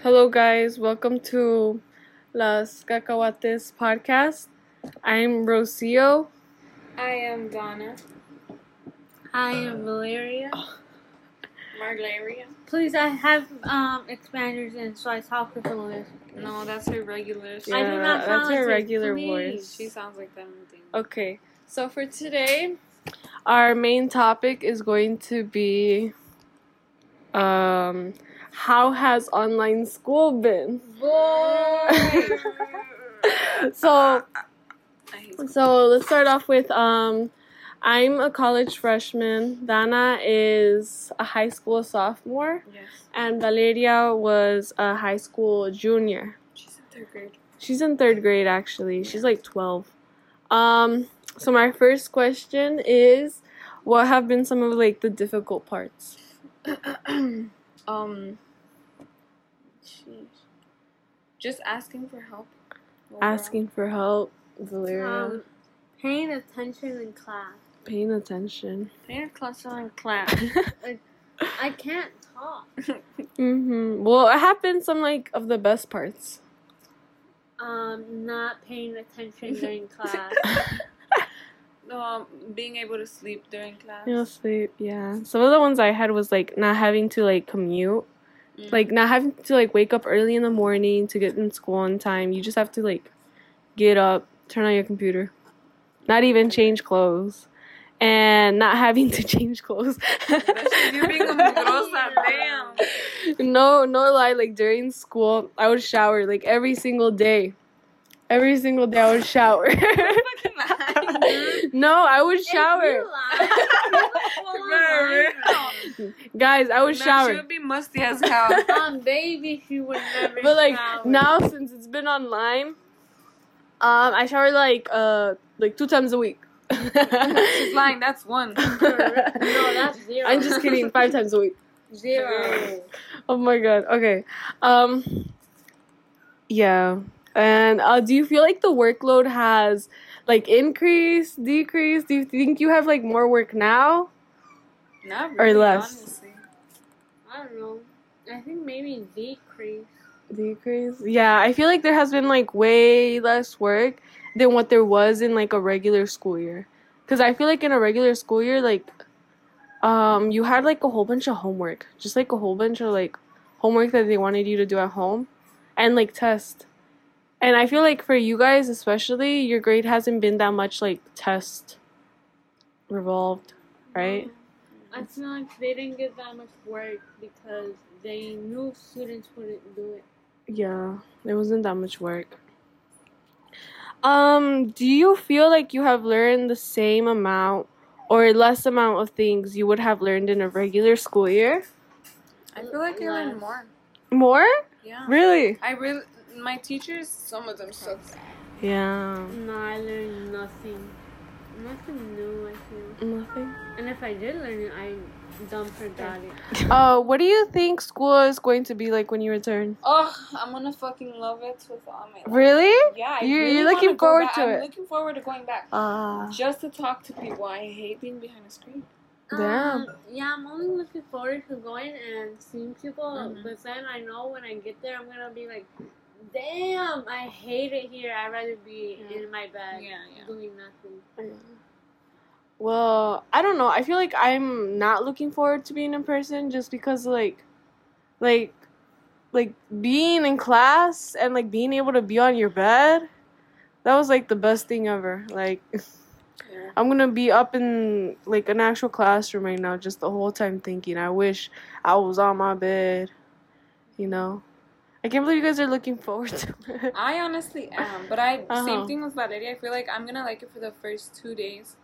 Hello, guys. Welcome to Las Cacahuates podcast. I'm Rocio. I am Donna. I am Valeria. Marglaria. Please, I have um expanders in, so I talk with Louis. No, that's her regular. Yeah, I do not that's sound her like this, regular please. voice. She sounds like that thing. Okay, so for today, our main topic is going to be um, how has online school been? so, I hate school. so let's start off with um, I'm a college freshman. Dana is a high school sophomore, Yes. and Valeria was a high school junior. She's in third grade. She's in third grade actually. She's like twelve. Um, so my first question is, what have been some of like the difficult parts? Um. Sheesh. Just asking for help. overall. Asking for help, Valeria, Um, paying attention in class. paying attention. Paying attention in class. I can't talk. mhm. Well, it happened some like of the best parts. Um, not paying attention during class. no, um, being able to sleep during class. You know, sleep. Yeah. Some of the ones I had was like not having to like commute. Mm. like not having to like wake up early in the morning to get in school on time. You just have to like get up, turn on your computer, not even change clothes, and not having to change clothes. You're being a mugrosa, damn. no, no lie. Like during school, I would shower like every single day. Every single day, I would shower. no, I would shower, guys. I would showering. She would be musty as hell. um, baby, she would never. But like shower. now, since it's been online, um, I shower like uh like two times a week. She's lying. That's one. No, that's zero. I'm just kidding. Five times a week. Zero. Oh my god. Okay. Um. Yeah. And uh, do you feel like the workload has like increased, decreased? Do you think you have like more work now? Not Or less. honestly. I don't know. I think maybe decrease. Decrease. Yeah, I feel like there has been like way less work than what there was in like a regular school year. Cause I feel like in a regular school year, like, um, you had like a whole bunch of homework, just like a whole bunch of like homework that they wanted you to do at home, and like test. And I feel like for you guys especially, your grade hasn't been that much like test revolved, right? I feel like they didn't get that much work because they knew students wouldn't do it. Yeah, there wasn't that much work. Um, do you feel like you have learned the same amount or less amount of things you would have learned in a regular school year? I feel like I learned more. More? Yeah. Really? I really, my teachers, some of them suck. Yeah. No, I learned nothing. Nothing new, I feel. Nothing. And if I did learn it, I dumb forgot it. Uh, what do you think school is going to be like when you return? Oh, I'm gonna fucking love it with all my life. Really? Yeah, I You- really you're looking wanna go forward back. to I'm it. looking forward to going back. Ah. Just to talk to people. I hate being behind a screen. Damn. Um, yeah, I'm only looking forward to going and seeing people. Mhm. But then I know when I get there, I'm gonna be like, damn, I hate it here. I'd rather be Yeah. in my bed Yeah, yeah. doing nothing. Well, I don't know. I feel like I'm not looking forward to being in person just because like like like being in class and like being able to be on your bed. That was like the best thing ever. Like Yeah. I'm going to be up in like an actual classroom right now just the whole time thinking I wish I was on my bed, you know. I can't believe you guys are looking forward to it. I honestly am, but I Uh-huh. same thing with Valeria. I feel like I'm gonna like it for the first two days.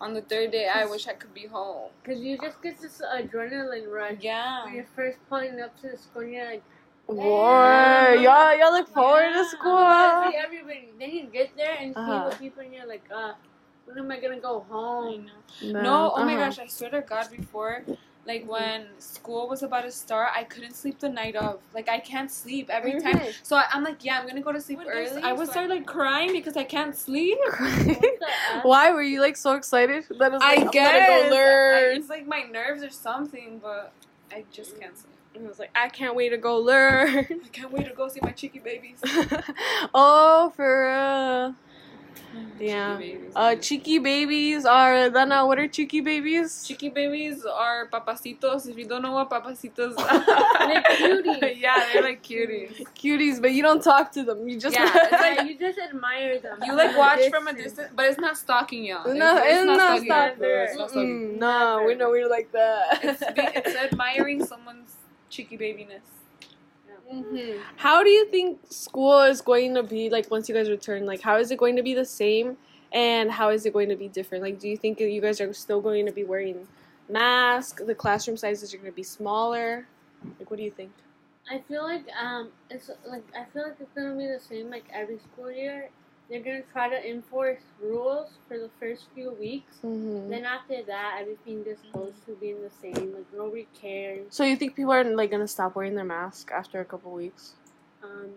On the third day, I wish I could be home. Cause you just get this adrenaline rush. When you're first pulling up to the school, and you're like, Boy, y'all y'all look forward to Yeah. "Oh, school. I see everybody. Then you get there and Uh-huh. see the people, and you're like, uh, when am I gonna go I home? know. No, oh my Uh-huh. gosh, I swear to God, before, like mm-hmm. when school was about to start, I couldn't sleep the night of. Like I can't sleep every You're time. So I, I'm like, yeah, I'm gonna go to sleep What early. I was this? start like crying because I can't sleep. Why were you like so excited? That is like, I I'm guess gonna go I- learn. it's like my nerves or something, but I just can't sleep. And I was like, I can't wait to go learn. I can't wait to go see my cheeky babies. oh, for real. Yeah. Cheeky babies. Uh, cheeky babies are Dana. What are cheeky babies? Cheeky babies are papacitos. If you don't know what papacitos They're cuties. yeah, they're like cuties. Cuties, but you don't talk to them. You just Yeah, it's Yeah, like- you just admire them. You like from watch from a distance, but it's not stalking y'all. no, it's, not stalking Never. It's not stalking. Mm, no, we know we're like that. It's, be, it's admiring someone's cheeky babiness. Mhm. How do you think school is going to be like once you guys return? Like, how is it going to be the same, and how is it going to be different? Like, do you think you guys are still going to be wearing masks? The classroom sizes are going to be smaller. Like, what do you think? I feel like um, it's like I feel like it's gonna be the same like every school year. They're gonna try to enforce rules for the first few weeks. Mm-hmm. Then after that, everything just goes to being the same. Like nobody cares. So you think people are like gonna stop wearing their mask after a couple weeks? Um,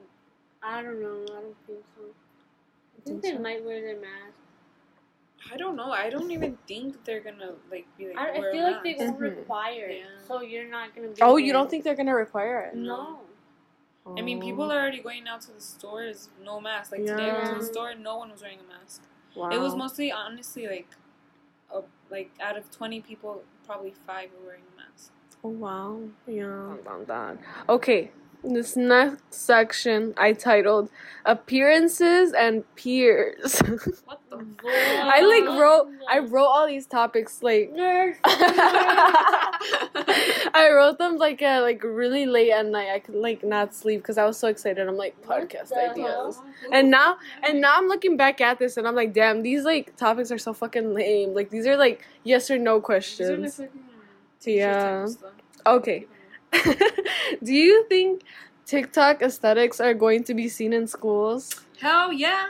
I don't know. I don't think so. I think Think they so? might wear their mask. I don't know. I don't even think they're gonna like be like. I, I feel like they masks. won't Mhm. require it, Yeah. so you're not gonna be. Oh, you don't think they're gonna require it? No. I mean, people are already going out to the stores, no mask. Like today, I went to the Yeah. store, no one was wearing a mask. Wow. It was mostly, honestly, like, uh, like out of twenty people, probably five were wearing a mask. Oh wow. Yeah. Dun, dun. Okay. This next section I titled Appearances and Peers. What the? F- I like wrote I wrote all these topics like I wrote them like uh, like really late at night. I could like not sleep because I was so excited. I'm like podcast ideas. hell? And now and now I'm looking back at this and I'm like, damn, these like topics are so fucking lame. Like these are like yes or no These are the questions. fucking Yeah. Okay. Do you think TikTok aesthetics are going to be seen in schools? Hell yeah.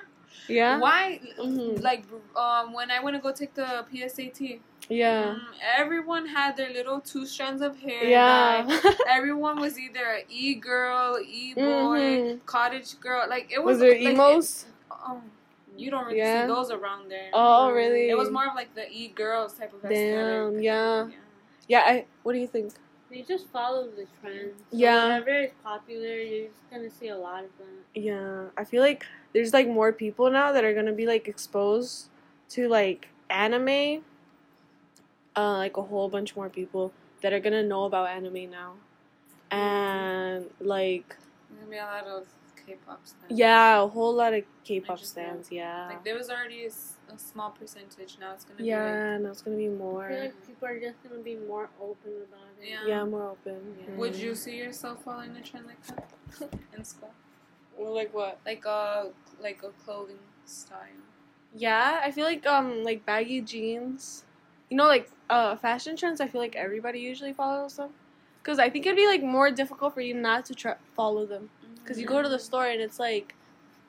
Yeah. Why? Mhm. Like um, when I went to go take the PSAT, Yeah. mm, everyone had their little two strands of hair. Yeah. dyed. Everyone was either an E girl, e boy, Mhm. cottage girl. Like it was. Was there like, emos? It, um, you don't really Yeah. see those around there. Oh, really? It was more of like the e girls type of aesthetic. Damn. Yeah. Yeah. Yeah. I. What do you think? They just follow the trends. So Yeah. Whatever is popular, you're just gonna see a lot of that. Yeah. I feel like there's like more people now that are gonna be like exposed to like anime. Uh, like a whole bunch more people that are gonna know about anime now, and like There's gonna be a lot of K-pop stars. yeah, a whole lot of K-pop just stands. Yeah. Like there was already a, s- a small percentage. Now it's gonna Yeah, no, it's gonna be I feel more. like people are just gonna be more open about it. Yeah. Yeah, more open. Yeah. Would you see yourself following a trend like that in school? Well, like what? Like a like a clothing style. Yeah, I feel like um like baggy jeans. You know, like uh fashion trends. I feel like everybody usually follows them. Cause I think it'd be like more difficult for you not to try follow them. Cause you go to the store and it's like,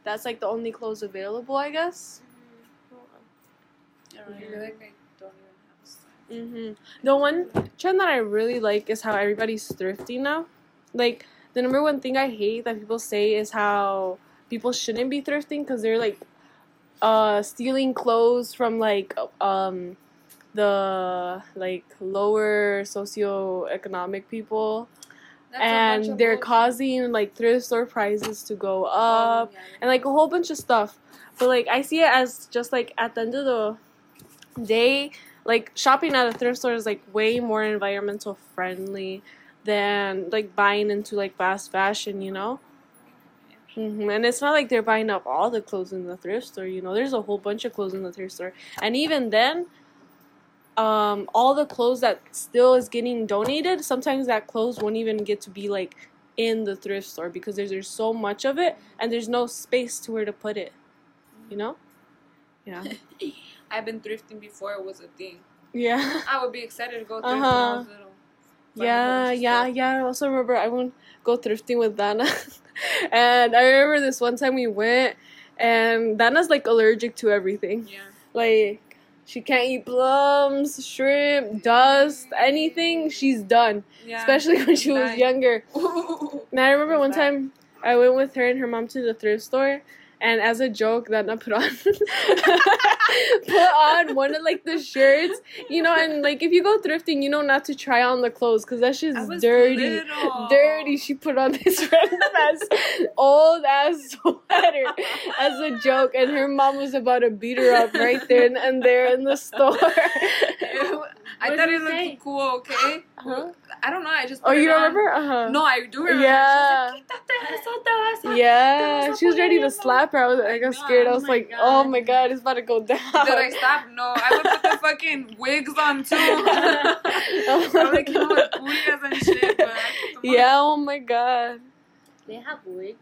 that's like the only clothes available, I guess. I don't I feel like I don't even have a style. Mm-hmm. The one trend that I really like is how everybody's thrifty now. Like the number one thing I hate that people say is how people shouldn't be thrifting because they're like uh stealing clothes from like um the like lower socioeconomic people That's and they're causing like thrift store prices to go Oh, up yeah. and like a whole bunch of stuff. But like I see it as just like at the end of the day, like shopping at a thrift store is like way more environmental friendly than like buying into like fast fashion, you know. hmm And it's not like they're buying up all the clothes in the thrift store. You know, there's a whole bunch of clothes in the thrift store, and even then, um, all the clothes that still is getting donated, sometimes that clothes won't even get to be like in the thrift store because there's there's so much of it, and there's no space to where to put it. You know? Yeah. I've been thrifting before it was a thing. Yeah. I would be excited to go thrift when I Uh-huh. was little. Yeah, yeah, stuff. yeah. I also remember I went go thrifting with Dana, and I remember this one time we went, and Dana's like allergic to everything. Yeah. Like she can't eat plums, shrimp, dust, anything. She's done. Yeah. Especially when she was younger. And I remember one time I went with her and her mom to the thrift store, and as a joke, Dana put on put on one of like the shirts, you know, and like if you go thrifting, you know not to try on the clothes because that I shit's dirty. little. Dirty. She put on this random ass old ass sweater as a joke, and her mom was about to beat her up right there and, and there in the store. I What thought it looked say? cool. Okay. Huh? I don't know. I just. Oh, you on. remember? Uh huh. No, I do remember. Yeah. She was like, "Quítate eso, te vas a-" Yeah, she was ready to slap her. I was, I I got know. scared. I Oh was like, God. "Oh my god, it's about to go down." Did I stop? No, I would put the fucking wigs on too. I would like, you know, like booyahs and shit. But I put them on. Yeah. Oh my god. They have wigs.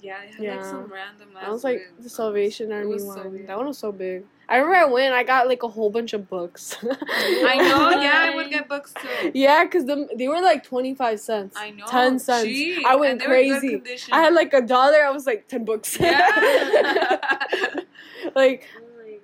Yeah, I had Yeah. like some random. That was like the Salvation Army was so one. that one was so big. I remember I went. I got like a whole bunch of books. I know. Yeah, I would get books too. Yeah, cause them they were like twenty five cents. I know. Ten cents. Cheap, I went and they were good crazy. I had like a dollar. I was like ten books. Yeah. like,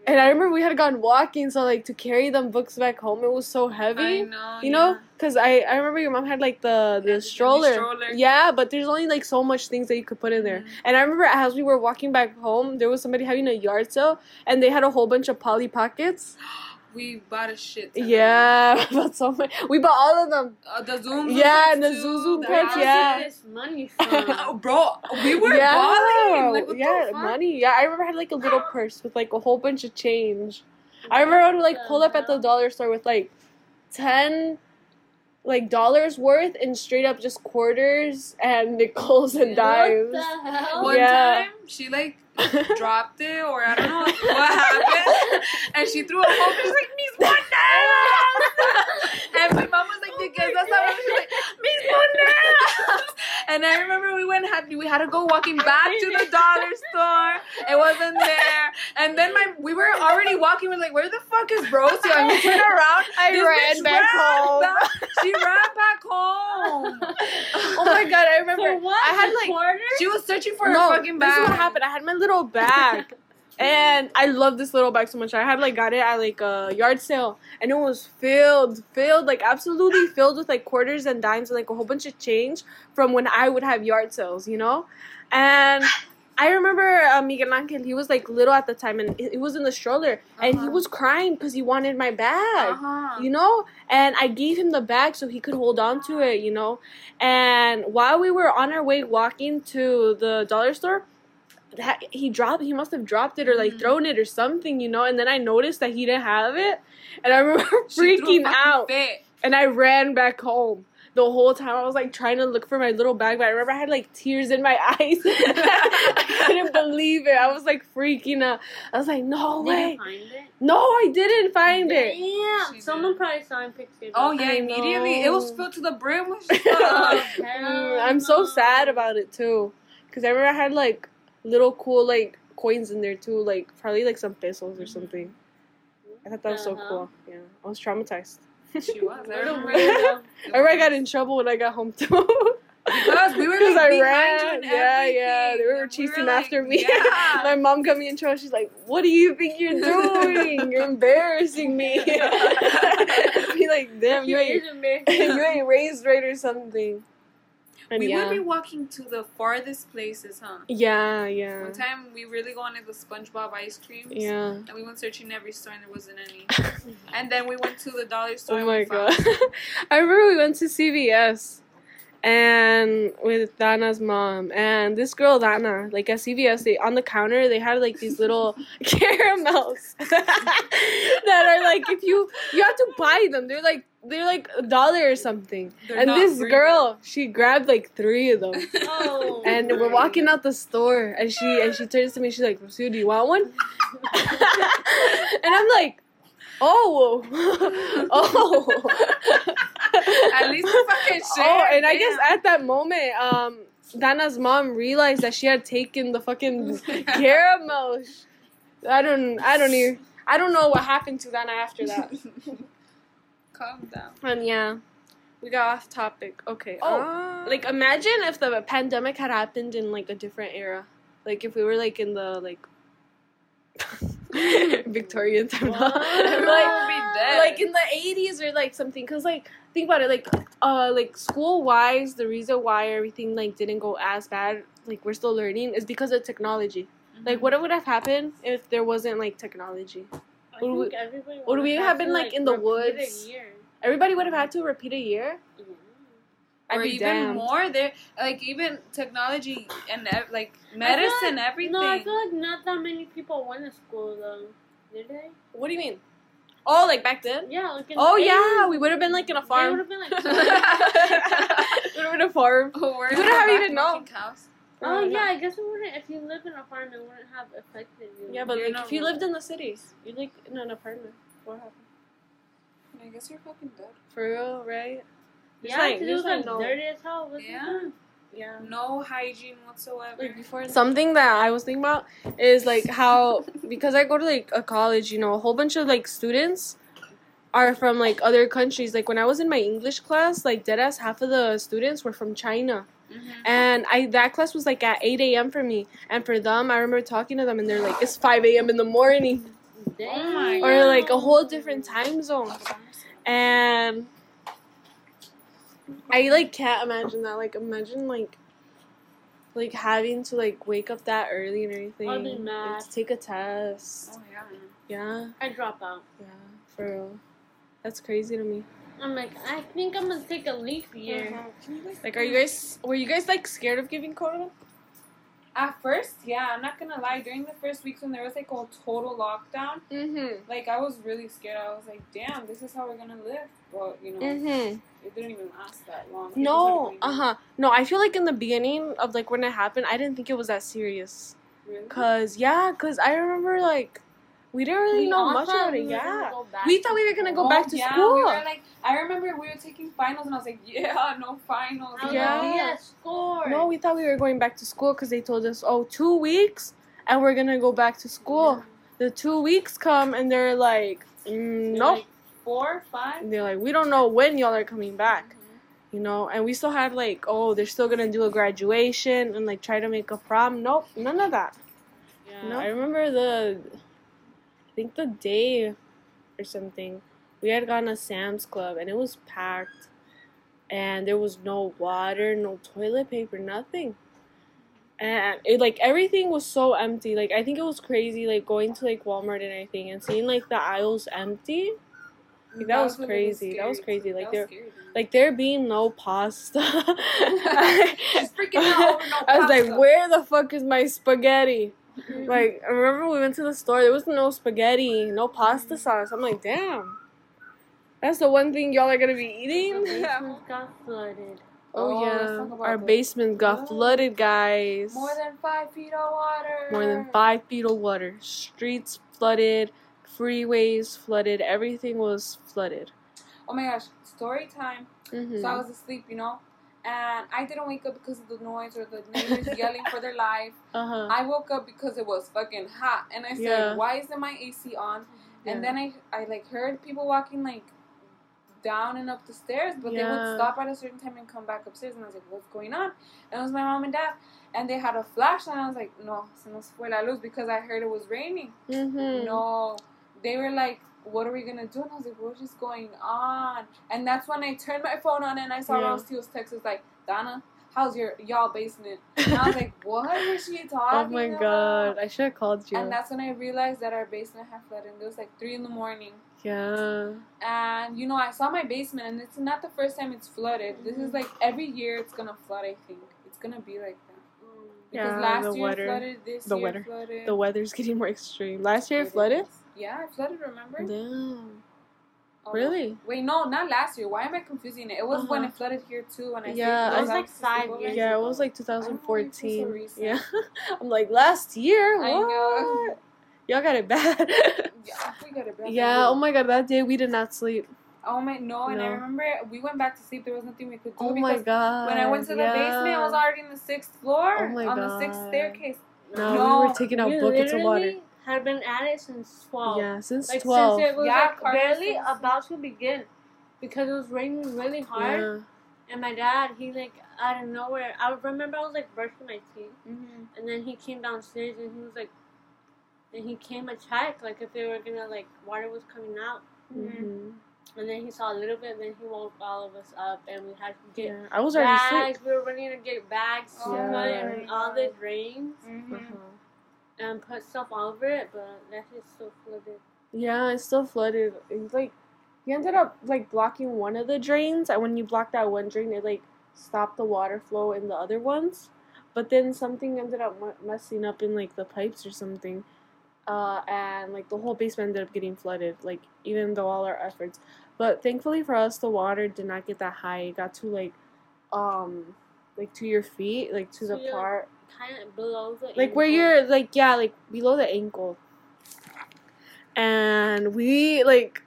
and I remember we had gone walking, so like to carry them books back home, it was so heavy. I know. You know, yeah. Cause I I remember your mom had like the the the stroller. stroller. Yeah, but there's only like so much things that you could put in there. Mhm. And I remember as we were walking back home, there was somebody having a yard sale, and they had a whole bunch of Polly pockets. We bought a shit. Yeah, but so much. We bought all of them. Uh, the Zoom. Yeah, and the Zoom Zoom house- yeah. this money from? bro, we were yeah, balling. Like, yeah, money. Yeah, I remember I had like a little purse with like a whole bunch of change. I remember I would like pull up at the dollar store with like ten like dollars worth and straight up just quarters and nickels and dimes. What the hell? One Yeah. time, she like dropped it, or I don't know what happened, and she threw a whole. She's like, "Mis monedas!" and my mom was like, "¿De qué estás hablando?" She's like, "Mis monedas!" And I remember we went had we had to go walking back to the dollar store. It wasn't there, and then my we were already walking. We're like, "Where the fuck is Rosie?" And we turn around. I ran back ran home. back- She ran back home. oh my god, I remember. For what? I had The like quarter? She was searching for no, her fucking bag. this bag. is what happened. I had my little bag. And I love this little bag so much. I had like got it at like a yard sale, and it was filled, filled, like absolutely filled with like quarters and dimes and like a whole bunch of change from when I would have yard sales, you know. And I remember uh, Miguel Angel. He was like little at the time, and he was in the stroller, and he Uh-huh. was crying because he wanted my bag Uh-huh. you know and i gave him the bag so he could hold on to it you know and while we were on our way walking to the dollar store he dropped he must have dropped it or like Mhm. thrown it or something you know and then i noticed that he didn't have it and i remember She freaking out fit. and i ran back home the whole time I was like trying to look for my little bag, but I remember I had like tears in my eyes. I couldn't believe it. I was like freaking out. I was like, no Did way. you find it? No, I didn't find it. Damn. She Someone did. probably saw and picked it up. Oh up. yeah, I immediately it was know. filled to the brim with Oh, stuff. Mm, I'm so sad about it too, because I remember I had like little cool like coins in there too, like probably like some pesos or something. I thought that was so Uh-huh. cool. Yeah, I was traumatized. she was. I What a remember. weirdo. I remember I got in trouble when I got home too. Because we were like I ran. you yeah, yeah. They were and we chasing like, after me. Yeah. My mom got me in trouble. She's like, "What do you think you're doing? You're embarrassing me." be like, "Damn, you It ain't you ain't raised right or something." And we yeah, would be walking to the farthest places, huh? yeah, yeah, One time we really wanted the SpongeBob ice creams. yeah. And we went searching every store and there wasn't any. And then we went to the dollar store. Oh my god! I remember we went to CVS and with Dana's mom and this girl Dana, like at CVS, they on the counter they had like these little caramels that are like if you you have to buy them. They're like they're like a dollar or something. They're and this free. girl, she grabbed like three of them. Oh. And we're walking out the store, and she and she turns to me. She's like, "Rocio, do you want one?" and I'm like, "Oh, oh." At least fucking share. Oh, and I guess at that moment, um, Dana's mom realized that she had taken the fucking caramels. I don't, I don't even, I don't know what happened to Dana after that. Calm down. And yeah, we got off topic. Okay. Oh, Oh, like imagine if the pandemic had happened in like a different era, like if we were like in the like Victorian time, What? like Everyone would be dead. like in the eighties or like something. Cause like think about it. Like, uh, like school wise, the reason why everything like didn't go as bad, like we're still learning, is because of technology. Like, what would have happened if there wasn't like technology? I Would we- everybody would we have have been, like, in the woods? Everybody would have had to repeat a year. Yeah. I'd or be even damned. more there like even technology and like medicine like- everything No, I feel like not that many people went to school though. Did they? What do you mean? Oh, like back then? Yeah. Like in Oh the yeah, we would have been like in a They would farm. have been like. would have been a farm. oh, we're You wouldn't have even known. cows. oh yeah, I guess it wouldn't. If you lived in a farm, it wouldn't have affected you. Yeah, but like if you lived in the cities, you like in an apartment. What happened? I guess you're fucking dead. For real, right? Yeah, like- because it was just like like no- dirty as hell. wasn't Yeah. it? Yeah. No hygiene whatsoever. Like before something that I was thinking about is like how because I go to like a college, you know, a whole bunch of like students are from like other countries. Like when I was in my English class, like dead ass half of the students were from China. Mhm. And I that class was like at eight AM for me. And for them I remember talking to them and they're like, It's five AM in the morning Oh my or like a whole different time zone. And I like can't imagine that. Like imagine like like having to like wake up that early and everything. I'd be like, mad. to take a test. Oh yeah. Yeah, I drop out. yeah, for real. That's crazy to me. I'm like, I think I'm gonna take a leap year. Like, are you guys? Were you guys like scared of giving corona? At first, yeah, I'm not gonna lie. During the first weeks when there was like a total lockdown, Mm-hmm. like I was really scared. I was like, damn, this is how we're gonna live. But you know, Mm-hmm. it didn't even last that long. No. Uh huh. No, I feel like in the beginning of like when it happened, I didn't think it was that serious. Really? Cause yeah, cause I remember like we didn't really We know much about it. were Yeah. We thought we were gonna go school. back to yeah, school. We were like, I remember we were taking finals, and I was like, yeah, no finals. I was Yeah. like, yes, score. No, we thought we were going back to school because they told us, oh, two weeks, and we're gonna go back to school. The two weeks come, and they're like, mm, They're nope. like four, five. And they're like, we don't know when y'all are coming back, you know. And we still had like, oh, they're still gonna do a graduation and like try to make a prom. Nope, none of that. Yeah. No, I remember the, I think the day, or something, we had gone to Sam's Club and it was packed, and there was no water, no toilet paper, nothing. And it like everything was so empty. Like I think it was crazy. Like going to like Walmart and everything and seeing like the aisles empty. Like, that was crazy. That was crazy. Like, there- was scary, dude. Like there being no pasta. She's freaking out no I was like, where the fuck is my spaghetti? Like, I remember we went to the store, there was no spaghetti, no pasta sauce. I'm like, damn. That's the one thing y'all are gonna be eating? got flooded. Oh, Oh, yeah. Our that. basement got Yeah. flooded, guys. More than five feet of water. More than five feet of water. Streets flooded, freeways flooded, everything was flooded. Oh my gosh, story time. Mm-hmm. So I was asleep, you know, and I didn't wake up because of the noise or the neighbors yelling for their life. uh huh. I woke up because it was fucking hot, and I said, Yeah. "Why isn't my AC on?" And then I, I like heard people walking like down and up the stairs, but they would stop at a certain time and come back upstairs, and I was like, "What's going on?" And it was my mom and dad, and they had a flashlight. And I was like, "No, se nos fue la luz," because I heard it was raining. Mm-hmm. No, they were like, "What are we gonna do?" And I was like, "What is going on?" And that's when I turned my phone on and I saw Yeah. Rose text. It was like, "Donna, how's your y'all basement?" And I was like, "What is she oh talking? Oh my about?" god. I should have called you. And that's when I realized that our basement had flooded. It was like three in the morning, yeah. and you know I saw my basement, and it's not the first time it's flooded. This is like mm-hmm. every year it's gonna flood. I think it's gonna be like that mm. because Yeah, last the year weather- it flooded. This the year weather- flooded. The weather's getting more extreme. Last year it It flooded? is. Yeah, it flooded. Remember? Damn. Oh, Really? Wait, no, not last year. Why am I confusing it? It was when Uh-huh. it flooded here too. When I Yeah, saved I those was like five years were- Yeah, it was like I don't know, it feels so 2014. Yeah. I'm like, last year? I know. Y'all got it bad. Yeah, we got it. back. yeah, oh my god, that day we did not sleep. Oh my no, and I remember we went back to sleep. There was nothing we could do Oh my god. when I went to the basement, I was already in the sixth floor Oh my on the sixth staircase. No, No, we were taking out we buckets of water. Literally had been at it since 12. Yeah, since Like 12. since it was Yeah, like barely since- about to begin. Because it was raining really hard. yeah. And my dad, he like out of nowhere. I remember I was like brushing my teeth. Mm-hmm. And then he came downstairs and he was like, and he came to check like if they were gonna like water was coming out. Mm-hmm. Mhm. And then he saw a little bit, and then he woke all of us up, and we had to get Yeah, I was already bags. We were running to get bags to Oh put in my all the God. drains Mhm. Uh-huh. And put stuff all over it, but that shit's still flooded. Yeah, it's still flooded. It's like he ended up like blocking one of the drains, and when you block that one drain, it like stopped the water flow in the other ones. But then something ended up messing up in like the pipes or something, uh, and like the whole basement ended up getting flooded. Like even though all our efforts, but thankfully for us, the water did not get that high. It got to like, um, like to your feet, like to the part Kind of below the like where you're like yeah like below the ankle and we like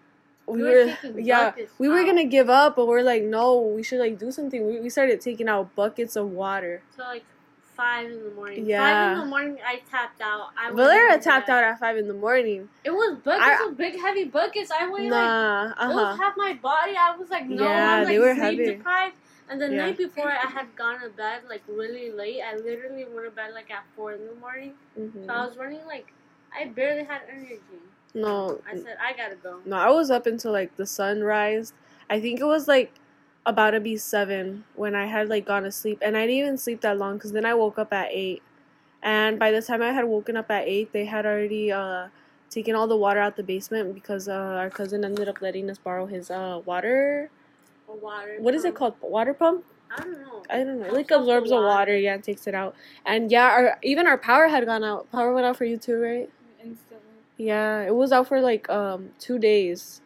we We were were yeah we were gonna give up but we're like no we should like do something we, we started taking out buckets of water So like five in the morning. Five Yeah. in the morning, I tapped out. I Valeria tapped out at five in the morning It was buckets I- of big heavy buckets. I weighed like nah it uh-huh was half my body. I was like, no, Yeah, I'm like they were sleep heavy. deprived. And the Yeah. night before, I had gone to bed like really late. I literally went to bed like at four in the morning. Mhm. So I was running like I barely had energy. no I said I gotta go. no i was up until like the sun rised i think it was like about to be seven when i had like gone to sleep and i didn't even sleep that long because then i woke up at eight and by the time i had woken up at eight they had already uh taken all the water out the basement because uh our cousin ended up letting us borrow his uh water Or water. what is it called water pump I don't know. I don't know. It like absorbs the water, yeah, and takes it out. And yeah, our even our power had gone out. Power went out for you too, right? Instantly. Yeah, it was out for like um two days,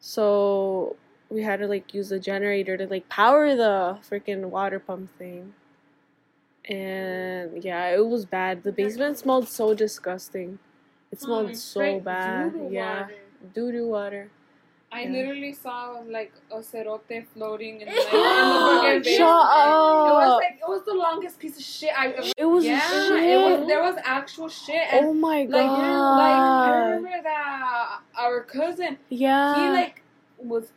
so we had to like use the generator to like power the freaking water pump thing. And yeah, it was bad. The basement smelled so disgusting. It smelled Mm, so bad. doo-doo Yeah, water. doo doo water. I Yeah. literally saw like a cerote floating in, like, in the fucking Shut basement. It was like it was the longest piece of shit I've ever. It was yeah, shit. it was. There was actual shit, and oh my god! like, like I remember that our cousin, yeah. he like was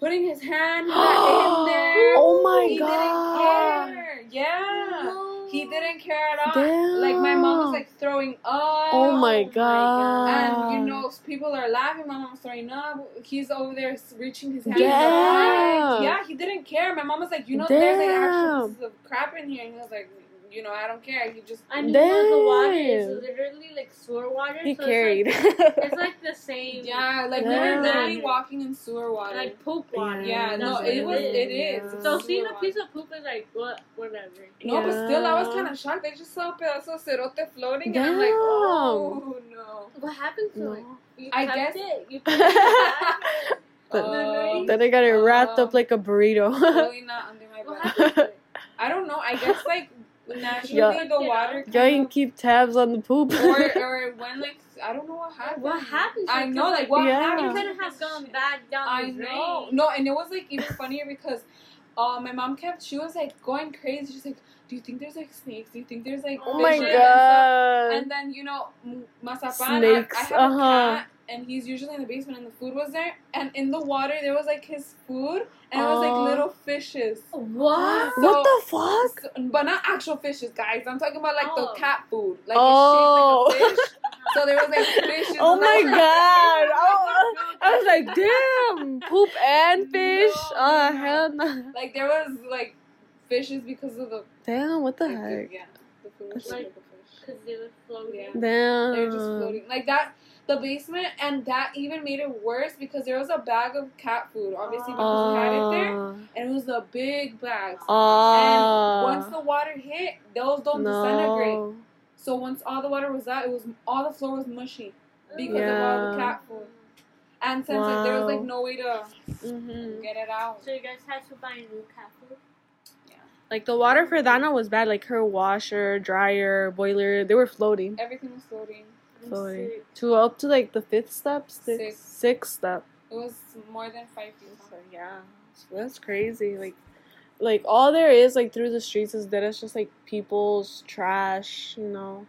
putting his hand in there. oh my he god! didn't care. Yeah. No. He didn't care at all. Damn. Like my mom was like throwing up. Oh my oh my god! And you know, people are laughing. My mom's throwing up. He's over there reaching his hand. Yeah. Yeah, he didn't care. My mom was like, you know, there's like actual pieces of crap in here, and he was like, you know, I don't care. He just. I mean, well, the water is literally like sewer water. he so carried. It's like, it's like the same. Yeah, like we were literally walking in sewer water. Like poop water. yeah, That's no, it was. is. It is. Yeah. So seeing a piece of poop is like what, whatever. No, but still, I was kind of shocked. They just saw a pedazo of cerote floating, and I'm like, oh no. What happened to No. it? You I kept guess- it. You put it? But- then I got it wrapped Uh, up like a burrito. really not under my bed. happened to it? I don't know. I guess like naturally Yeah. the water. Y'all kind can keep tabs on the poop. or or when like I don't know what happened. What happened? I know like what Yeah. It happened. could have gone back down I the know. drain. No, and it was like even funnier because uh, my mom kept. She was like going crazy. She's like, "Do you think there's like snakes? Do you think there's like oh fishes my and stuff?" god. And then you know, M- Masapan, Snakes, I, I have uh-huh. a cat, and he's usually in the basement, and the food was there, and in the water there was like his food, and it was like oh. little fishes. What? So- what the fuck? So- but not actual fishes, guys. I'm talking about like Oh. the cat food, like Oh. it's shaped like a fish. So there was like fishes. Oh and my god. "Oh Oh, my God." I was like, damn, poop and fish. No, oh no. hell no. Like there was like fishes because of the Damn, what the like, the- heck? yeah, the food was Like- like a fish. Because they were floating. Yeah. Damn. They're just floating like that. The basement and that even made it worse because there was a bag of cat food, obviously because we had it there, Oh. and it was a big bag. Oh. And once the water hit, those don't disintegrate. So once all the water was out, it was all the floor was mushy because of all the cat food. And since like, there was like no way to hmm get it out, So you guys had to buy new cat food? Yeah. Like the water for Dana was bad. Like her washer, dryer, boiler, they were floating, everything was floating. I'm floating to up to like the fifth step, sixth, Six. sixth step. It was more than five feet. So yeah, that's crazy. Like, like all there is like through the streets is that it's just like people's trash. You know.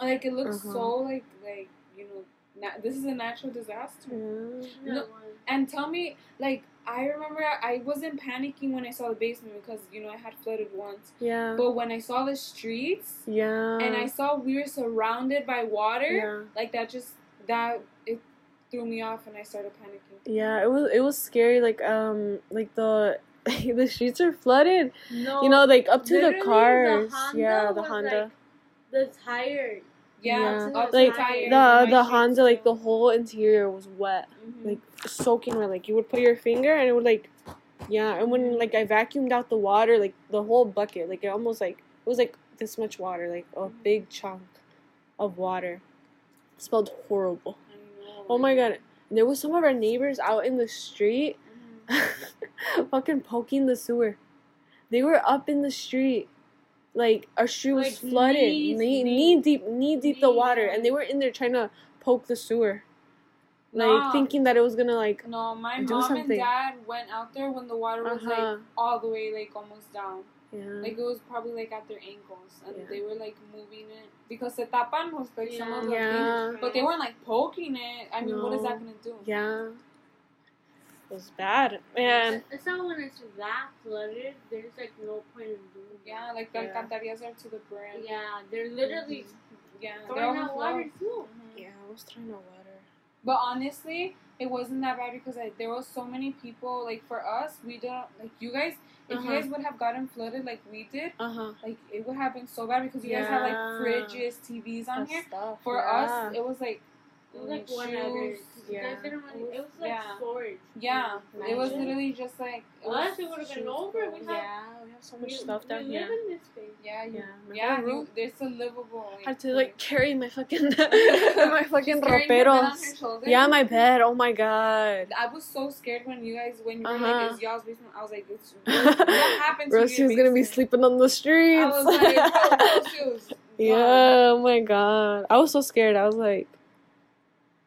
Like it looks Uh-huh. so like like you know na- this is a natural disaster. Yeah. No No. And tell me like I remember I wasn't panicking when I saw the basement because you know I had flooded once. Yeah. But when I saw the streets yeah. and I saw we were surrounded by water, Yeah. like that just that it threw me off and I started panicking. Yeah, it was it was scary. Like um, like the the streets are flooded. No, You know, like up to the literally, the cars. Honda yeah, the was, Honda. the tire. Yeah, Yeah. Like, the the Honda, like the whole interior was wet, Mhm. like soaking wet. Like you would put your finger and it would like, yeah. And when like I vacuumed out the water, like the whole bucket, like it almost like it was like this much water, like a big chunk of water. It smelled horrible. Oh my god. There was some of our neighbors out in the street Mhm. fucking poking the sewer. They were up in the street. Like our was Like, flooded. knee Knee, deep. knee deep knee deep the water. And they were in there trying to poke the sewer. Like Nah. thinking that it was gonna like No, my mom something. and dad went out there when the water was Uh-huh. like all the way like almost down. yeah. Like it was probably like at their ankles, and Yeah. they were like moving it because se tapan was like some of the Yeah. things, but they weren't like poking it. I mean, what is that gonna do? yeah. It was bad. Man. It's not when it's that flooded. There's like no point in doing. Yeah, like the Yeah. alcantarillas are to the brim. Yeah, they're literally Yeah, they throwing out overflow. water too. Mhm. Yeah, I was trying to water. But honestly, it wasn't that bad because like, there was so many people. Like for us, we don't like you guys. If Uh-huh. you guys would have gotten flooded like we did, Uh-huh. like it would have been so bad because you guys have like fridges, TVs on here. Stuff. For yeah. us, it was like It was like mm, one other. shoes. Yeah. guys didn't. It was like Yeah. storage. Yeah, it was literally just like it Us, was it would've been over. We have- Yeah, we have so much We, stuff down we here. live in this space. Yeah, you, Yeah, my yeah, room. there's a livable. Like, had to like carry my fucking my She's fucking carrying your on her roperos. Yeah, my bed. Oh my god. I was so scared when you guys when you were Uh-huh. like, "Is y'all's basement?" I was like, "It's what, what happened to Bro, your was gonna be sleeping on the streets. I was like, "Bro, those shoes." yeah, oh my god. I was so scared. I was like,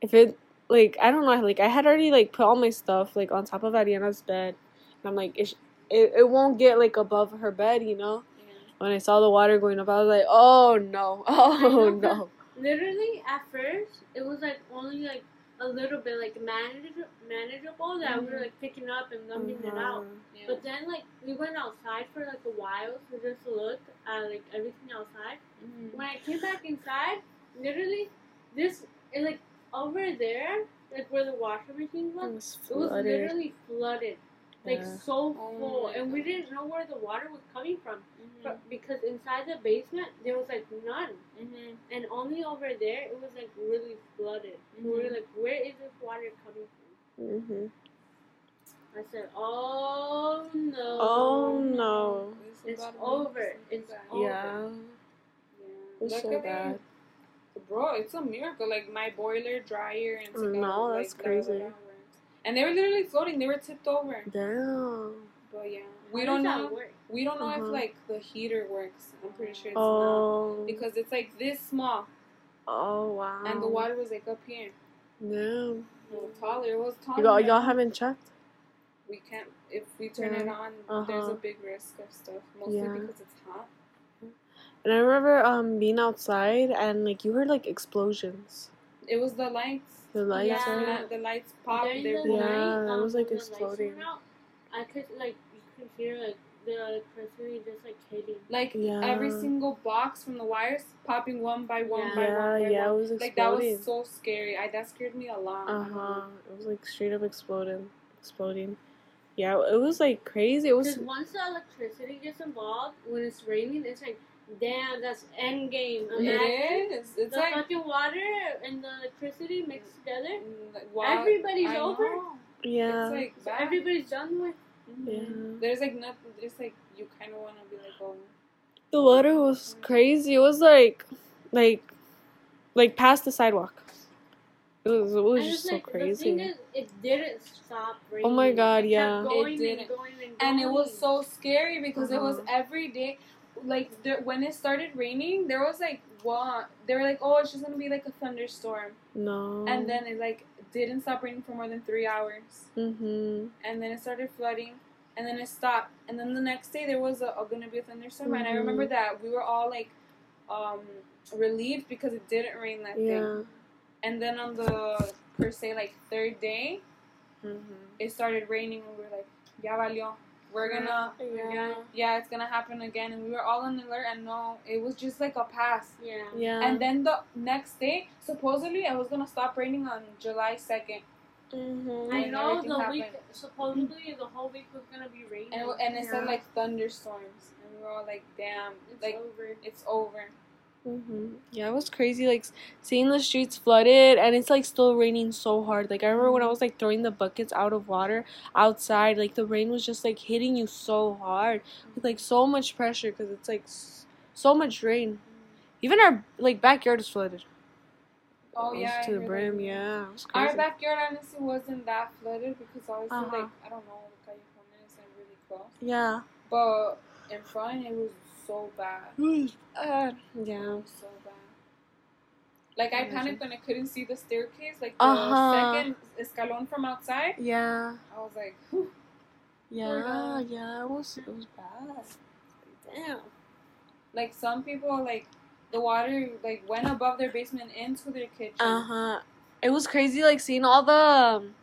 if it like I don't know, like I had already like put all my stuff like on top of Ariana's bed, and I'm like, it sh- it, it won't get like above her bed, you know. Yeah. When I saw the water going up, I was like, oh no, oh no. Literally, at first, it was like only like a little bit like manage- manageable that we were Mhm. like picking up and dumping it Uh-huh. out. Yeah. But then like we went outside for like a while to just look at like everything outside. Mhm. When I came back inside, literally, this it like over there, like where the washer machine It was, was it was literally flooded, like Yeah. so Oh full, my and we didn't know where the water was coming from Mhm. but because inside the basement there was like none, Mhm. and only over there it was like really flooded. And we were Mhm. like, where is this water coming from? hmm I said, oh no. Oh no. This It's about to be over. something It's over. Yeah. Yeah. It was Look so at it. bad. Bro, it's a miracle. Like my boiler, dryer, and Oh, no, like, that's the crazy. whatever. And they were literally floating. They were tipped over. Damn. But yeah, we How don't know. We don't know Uh-huh. if like the heater works. I'm pretty sure it's not Oh. because it's like this small, Oh wow. and the water was like up here. No. No, taller. It was taller. Y'all, y'all haven't checked? We can't. If we turn Yeah. it on, there's Uh-huh. a big risk of stuff. Mostly Yeah. because it's hot. And I remember um being outside and like you heard like explosions. It was the lights. The lights, Yeah. right? The, the lights popped. During They the were Yeah, night, it um, was, like, when the lights exploding. out, I could like you could hear like the electricity just like hitting. like Yeah. every single box from the wires popping one by one Yeah. by Yeah, one by yeah, one. it was exploding. Like that was so scary. I that scared me a lot. Uh huh. It was like straight up exploding, exploding. Yeah, it was like crazy. It was. Because once the electricity gets involved, when it's raining, it's like, damn, that's end game. Imagine It is. It's the like fucking water and the electricity mixed together. mm, like, wow, Everybody's I over. know. Yeah. It's like So everybody's done with. Mhm. Yeah. There's like nothing. There's like you kind of want to be like, oh, the water was crazy. It was like, like, like past the sidewalk. It was. It was And just it's so like, The crazy. thing is, it didn't stop raining. Oh my God, It kept yeah. Going It didn't. And going and going. and it was so scary because it was Uh-huh. every day. Like there, when it started raining, there was like one. They were like, oh, it's just gonna be like a thunderstorm, no. and then it like didn't stop raining for more than three hours. Mhm. and then it started flooding and then it stopped and then the next day there was a, a gonna be a thunderstorm and i remember that we were all like um relieved because it didn't rain that day Yeah. and then on the per se like third day Mhm. it started raining and we were like ya valió we're gonna Yeah. yeah, it's gonna happen again. And we were all on alert, and no, it was just like a pass. Yeah. Yeah. And then the next day, supposedly, it was gonna stop raining on July second, Mhm. I And know the happened. week. Supposedly, the whole week was gonna be raining. and it, and it said like thunderstorms, and we were all like, "Damn, it's like over. it's over." Hmm Yeah, it was crazy. Like seeing the streets flooded, and it's like still raining so hard. Like I remember when I was like throwing the buckets out of water outside. Like the rain was just like hitting you so hard with like so much pressure because it's like s- so much rain. Even our like backyard is flooded. Oh yeah, I to the heard that. brim. Yeah, it was crazy. Our backyard honestly wasn't that flooded because obviously Uh-huh. like I don't know, the alcantarilla isn't really close, yeah. but in front it was so bad. Uh, yeah. So bad. Like I panicked when I couldn't see the staircase, like the Uh-huh. second escalon from outside. Yeah. I was like, Whew. Yeah. Yeah. It was. It was bad. Damn. like some people like the water like went above their basement into their kitchen. Uh huh. It was crazy, like seeing all the um,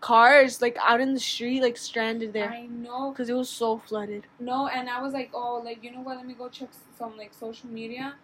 cars like out in the street, like stranded there, I know. because it was so flooded. No, and I was like, oh, like you know what? Let me go check some like social media,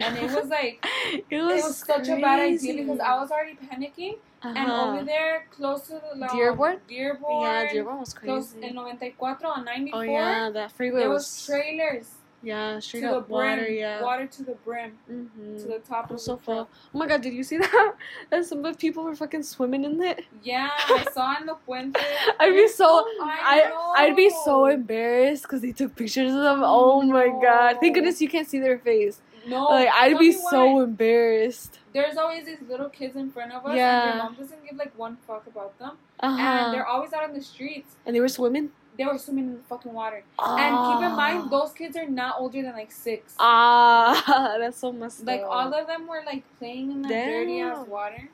and it was like It it was, was such a bad idea because I was already panicking, and Uh-huh. over there close to the like, Dearborn? Dearborn, Yeah, Dearborn was close crazy. in 94 on 94. Oh yeah, that freeway there was, was trailers yeah straight to the up brim, water. Yeah. water to the brim, Mm-hmm. to the top It was of so the full. Oh my god, did you see that? That some of the people were fucking swimming in it. Yeah, I saw in the puente. I'd be so I I I'd be so embarrassed because they took pictures of them. Oh my god! Thank goodness you can't see their face. No, like I'd be so why. embarrassed. There's always these little kids in front of us, Yeah. and their mom doesn't give like one fuck about them, Uh huh. and they're always out on the streets. And they were swimming. They were swimming in the fucking water. And keep in mind, those kids are not older than like six. Ah, that's so messed up. like all of them were like playing in that dirty ass water.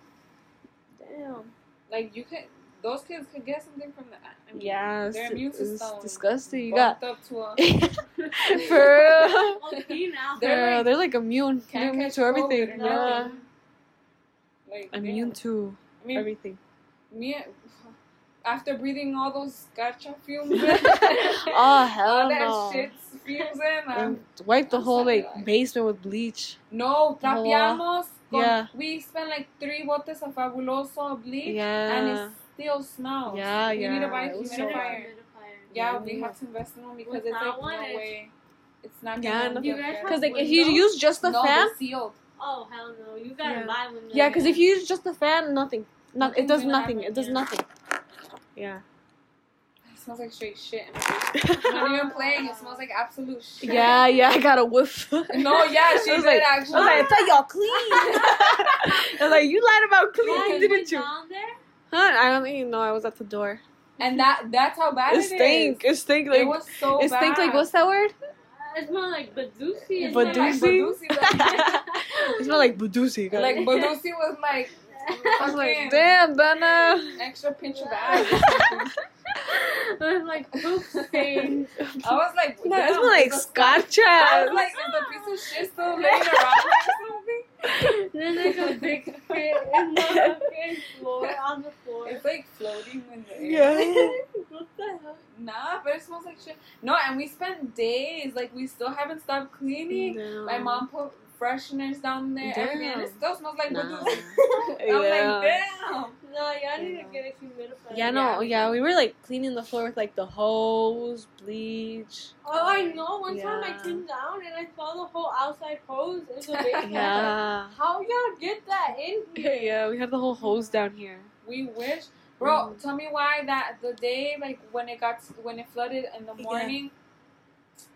Damn. Like you could, those kids could get something from that. I mean, Yeah, their it's, immune it's system disgusting. You got bumped up to a for real. Now. They're They're, like- they're like immune. They're immune to everything. Yeah. like Immune damn. to I mean, everything. me after breathing all those gacha fumes, in, oh all hell that no. shit fumes in. I'm, And wipe the I'm whole like like- basement with bleach. no, trapeamos. Uh, con, Yeah. We spent like three botes of fabuloso bleach, and it still smells. Yeah, we need to buy a it so humidifier. Yeah, Yeah. we have to invest in one because it's Without like one, no it's- way. It's not Yeah, gonna no- You guys. Because like if you use just the no, fan, sealed. Oh hell no! You gotta Yeah. buy one. yeah, because if you use just the fan, nothing. Not, it does nothing. It does nothing. Yeah. It smells like straight shit. in my basement. I'm not even playing. It smells like absolute shit. Yeah, yeah, I got a whiff. No, yeah, she I was did like, actually. I was like, I thought y'all clean. I was like, you lied about yeah, clean, you didn't you? down there. Huh? I don't even know. I was at the door. and that that's how bad It it stink. is. It stink like it was so it bad. stink like what's that word? Uh, it smelled like Badusi. and Like Badusi? It smelled like budusi. Like Badusi was like I was like, damn, Dana. extra pinch of ass. or something. it was like poop stains. I was like, No, it damn, smelled like scotch I was like, is the piece of shit still laying around or something? There's like a big shit in the floor on the floor. It's like floating in the air. Yeah. what the hell? Nah, but it smells like shit. No, and we spent days like we still haven't stopped cleaning. My mom put fresheners down there, everything, and it still smells like Nah. Badusi. I'm Yeah. like, damn. No, y'all need to get a humidifier. Yeah, no, yeah, we were like cleaning the floor with like the hose, bleach. Oh, I know. One time I Yeah. came down and I saw the whole outside hose in the basement. Yeah. How y'all get that in here? yeah, we had the whole hose down here. We wish, bro. Mm. Tell me why that the day like when it got when it flooded in the Yeah. morning.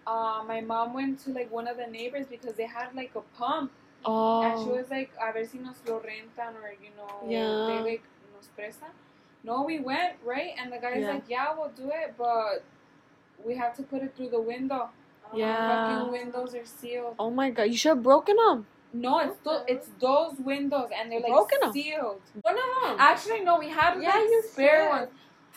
Uh, my mom went to like one of the neighbors because they had like a pump, and she Oh. was like, "A ver si nos lo rentan or you know, Yeah. they like nos prestan." No, we went right, and the guy's Yeah. like, "Yeah, we'll do it, but we have to put it through the window. Yeah. Fucking windows are sealed." Oh my god, you should have broken them. No, it's th- it's those windows, and they're like Broken 'em. sealed. One of them. Actually, no, we had Yeah, like you spare said. ones.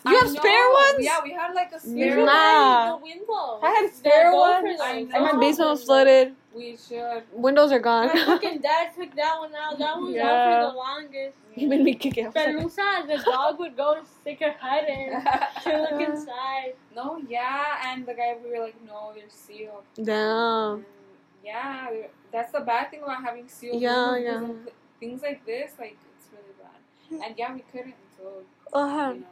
You I have spare ones? Yeah, we had like a spare should one. Nah. buy the window. I had spare ones. for I those. know. And my basement was flooded. We should. Windows are gone. My fucking dad took that one out. That one was Yeah. out for the longest. you made me kick it. I was like, Pelusa, the dog would go stick her head in to look inside. no, yeah, and the guy we were like, no, they're sealed. Damn. And yeah, that's the bad thing about having sealed Yeah, rooms, yeah. because of th- Things like this, like it's really bad. And yeah, we couldn't until Uh-huh. you know.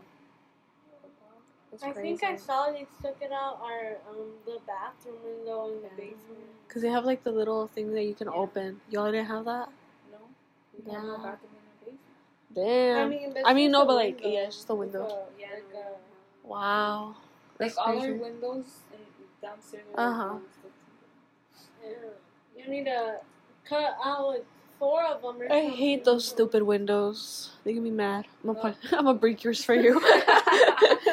That's I think I saw they took it out our um the bathroom window in the Yeah. basement. Because they have like the little thing that you can Yeah. open. Y'all didn't have that? No, we have no Yeah. bathroom in the basement. Damn. I mean, I mean, no, but a like, window. yeah, it's just a window. Like a- Yeah, like a- no. Wow. Like That's all our windows and downstairs. Uh-huh. Yeah. You need to cut out like four of them. Or I something. hate those stupid windows. They get me mad. I'm gonna, No. put, I'm gonna break yours for you.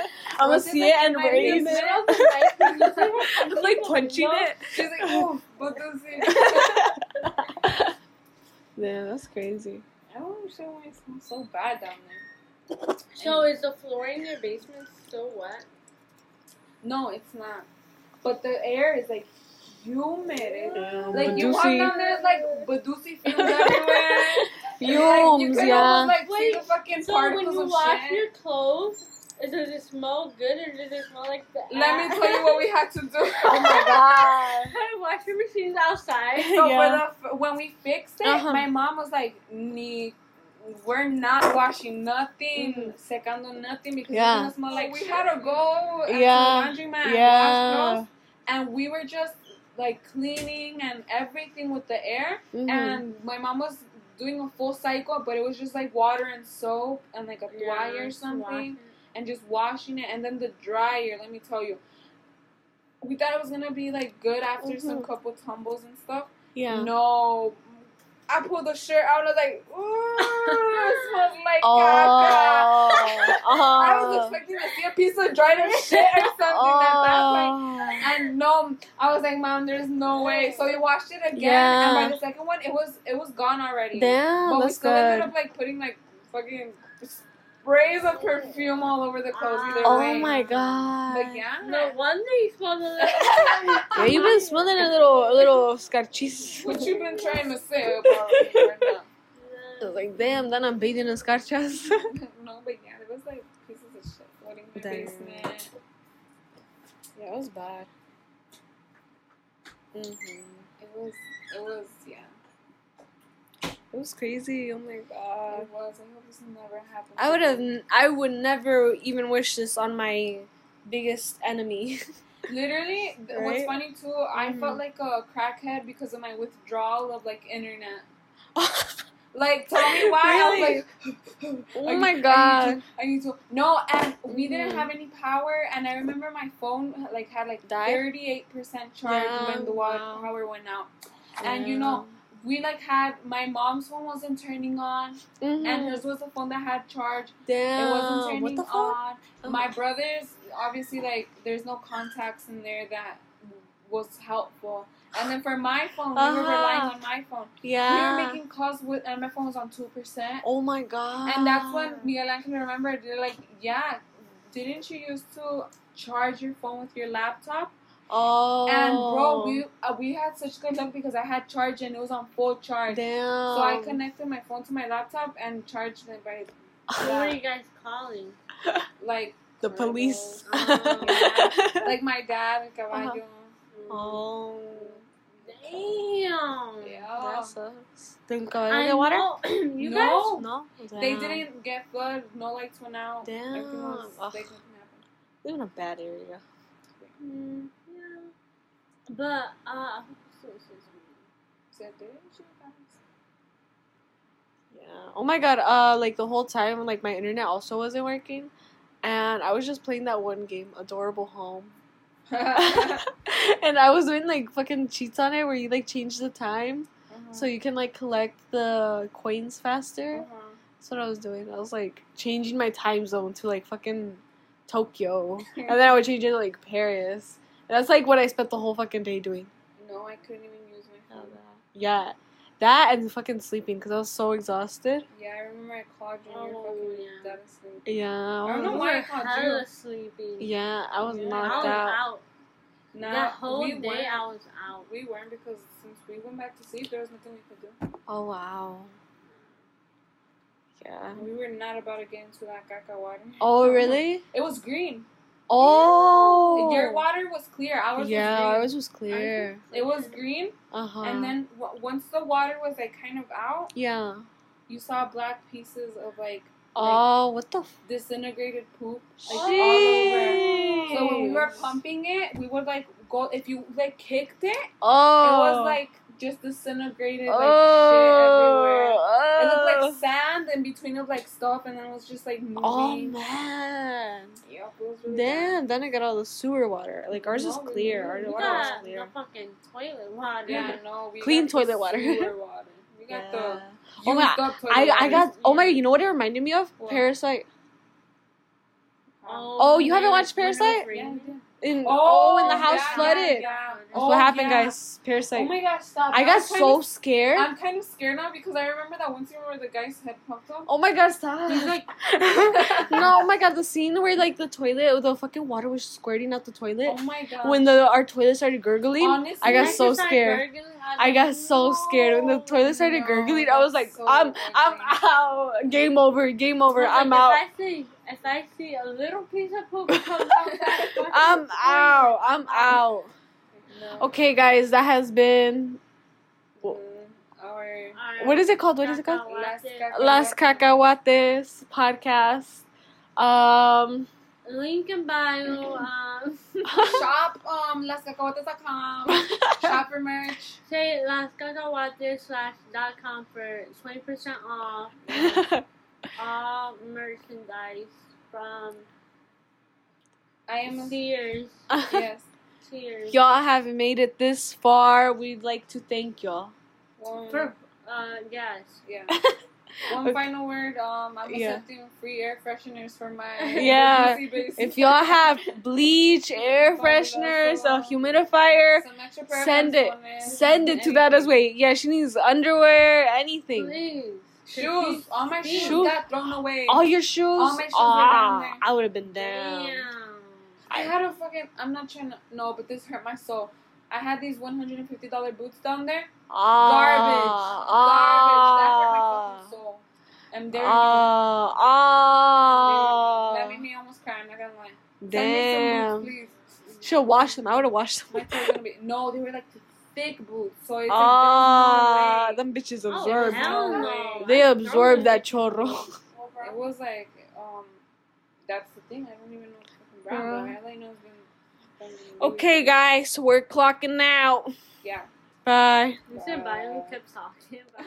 I'm gonna see it and raise it. middle of the night, when you see her I'm like punching it. She's like, oh, what does it? Yeah, that's crazy. I don't understand why it smells so bad down there. So is the floor in your basement still wet? No, it's not. But the air is like humid. It- Damn, like you walk down there, it's like Badusi fumes everywhere. like, you Fumes, yeah. almost like see the fucking So when you wash shit. your clothes, is, does it smell good or does it smell like the Let me tell you what we had to do. Oh my god. Washing machines outside. So Yeah. for the when we fixed it, Uh-huh. my mom was like, "Ni, we're not washing nothing, Mhm. secando nothing because Yeah. it's gonna smell like." We had to go to Yeah. the laundromat and wash Yeah. clothes, and we were just like cleaning and everything with the air. Mhm. And my mom was doing a full cycle, but it was just like water and soap and like a dryer or something and just washing it and then the dryer let me tell you we thought it was gonna be like good after some Mhm. couple tumbles and stuff yeah. no i pulled the shirt out and I was like ooh it smells like Oh. caca i was oh. expecting to see a piece of dried up shit or something at that point Oh. and no, I was like, Mom, there's no way. So we washed it again, Yeah. and by the second one, it was it was gone already. Damn, but we still ended up like putting like fucking sprays of perfume all over the clothes either Oh way. my god. But yeah. No wonder you smell the Yeah, you've been smelling a little, a little scarchis. What you been trying to say about me right I was like, damn, then I'm bathing in scarchas. now? no, but yeah, there was like pieces of shit floating in my Damn. basement. yeah, it was bad. hmm It was, it was, yeah. It was crazy. Oh my god. It was. I hope this never happens. I would have. I would never even wish this on my biggest enemy. Literally, th- what's funny too, I Mhm. felt like a crackhead because of my withdrawal of like internet. Like, tell me why. I was like, Oh I my God. I need, to, I need to. No, and we didn't Mhm. have any power, and I remember my phone like had like thirty eight percent charge Yeah, when the wow. power went out. And you know, we like had my mom's phone wasn't turning on, Mhm. and hers was the phone that had charge. damn, It wasn't turning what the fuck? on. Oh. My brother's obviously like there's no contacts in there that was helpful. And then for my phone, we were Uh-huh. relying on my phone. Yeah. We were making calls with, and my phone was on two percent. oh my god. And that's when Miguel Angel remembered. They're like, "Yeah, didn't you used to charge your phone with your laptop?" Oh. And bro, we uh, we had such good luck because I had charge and it was on full charge. Damn. So I connected my phone to my laptop and charged it by Who are you guys calling? like the police. Oh. Yeah. like my dad, and Caballo. oh. Damn. Yeah. That sucks. Didn't go I get water? you No. No. They didn't get flood. No lights went out. Damn. Everything was Ugh. like nothing happened. Live in a bad area. Mm, yeah. But uh, I hope so- so- so- Said, "Didn't you guys?" Yeah. Oh my god. Uh, like the whole time, like my internet also wasn't working, and I was just playing that one game, Adorable Home. and I was doing like fucking cheats on it where you like change the time Uh-huh. so you can like collect the coins faster. Uh-huh. That's what I was doing. I was like changing my time zone to like fucking Tokyo, and then I would change it to like Paris. And that's like what I spent the whole fucking day doing. No, I couldn't even use my phone. Yeah, that and fucking sleeping because I was so exhausted. Yeah, I remember I called you and you were Oh, fucking yeah. dead asleep. Yeah, I don't know why I were called hella you. sleepy. Yeah, I was Yeah. knocked I was out. out. Nah, that whole we day weren't. I was out. We weren't because since we went back to sleep, there was nothing we could do. Oh wow. Yeah. We were not about to get into that caca water. Oh really? It was green. Oh. Your water was clear. Ours yeah, was green. ours was clear. It was green, Uh huh. and then w- once the water was like kind of out, yeah. you saw black pieces of like Oh, what the? F- disintegrated poop like all over. So when we were pumping it, we would like go if you like kicked it, oh. it was like just disintegrated like shit everywhere. oh. It looked like oh. sand in between of like stuff, and then it was just like oh, moving. Oh man. Yep, it was really Damn, then I got all the sewer water. Like ours is No, we clear. Our water was got clear. the fucking toilet water. Yeah, no, we Clean got the toilet water. sewer water. We got Yeah. the Oh my- used up toilet I I water. got. Oh my! You know what it reminded me of? What? Parasite. Oh, Oh, you haven't watched Parasite? Yeah, we did. In, Oh, oh, when the house yeah, flooded. yeah. That's Oh, what happened, yeah. guys. Parasite. Oh my gosh, stop! I got so of- scared. I'm kind of scared now because I remember that one scene where the guy's head popped up. oh my god, stop. He's like, no, oh my god, the scene where like the toilet, the fucking water was squirting out the toilet. Oh my god! when the our toilet started gurgling, Honestly, I got so scared. gurgling. I was got like, so scared when the toilet started no, gurgling. I was like, so I'm, I'm out. Game over. Game over. I I'm like, out. If I see, if I see a little piece of poop come out, that I'm out. I'm out. No. Okay, guys, that has been. Mm, Our What is it called? What is it called? Las Cacahuate. Cacahuate. Las Cacahuates podcast. Um. Link in bio. Um, Shop um lascacahuates.com. Shop for merch. say Las Cacahuates slash dot com for twenty percent off all merchandise from I am a Sears. yes. Sears. y'all haven't made it this far. We'd like to thank y'all. One, For uh yes. yeah. One Okay. final word. Um, I'm Yeah. accepting free air fresheners for my Yeah. If y'all have bleach, air fresheners, a humidifier, Some extra send it. send it to that as anything. well. Yeah, she needs underwear, anything. Please. Shoes. All my shoes Shoes. got thrown away. All your shoes. All my shoes Ah, there. I would have been down. Damn. I had a fucking. I'm not trying to. No, but this hurt my soul. I had these $150 boots down there. Ah, Garbage. Garbage. That hurt my fucking soul. And they're. Ah, ah, that made me almost cry. I'm not gonna lie. Damn. boots, please. Should wash them. I would have washed My them. toes gonna be. No, they were like thick boots. So it's Ah, like, there's them bitches Oh, absorb. hell no. no. They absorb that chorro. It was like, um, that's the thing. I don't even know what fucking brand, Girl. but all I know is been. been Okay, guys, we're clocking out. Yeah. Bye. You said bio, we kept talking about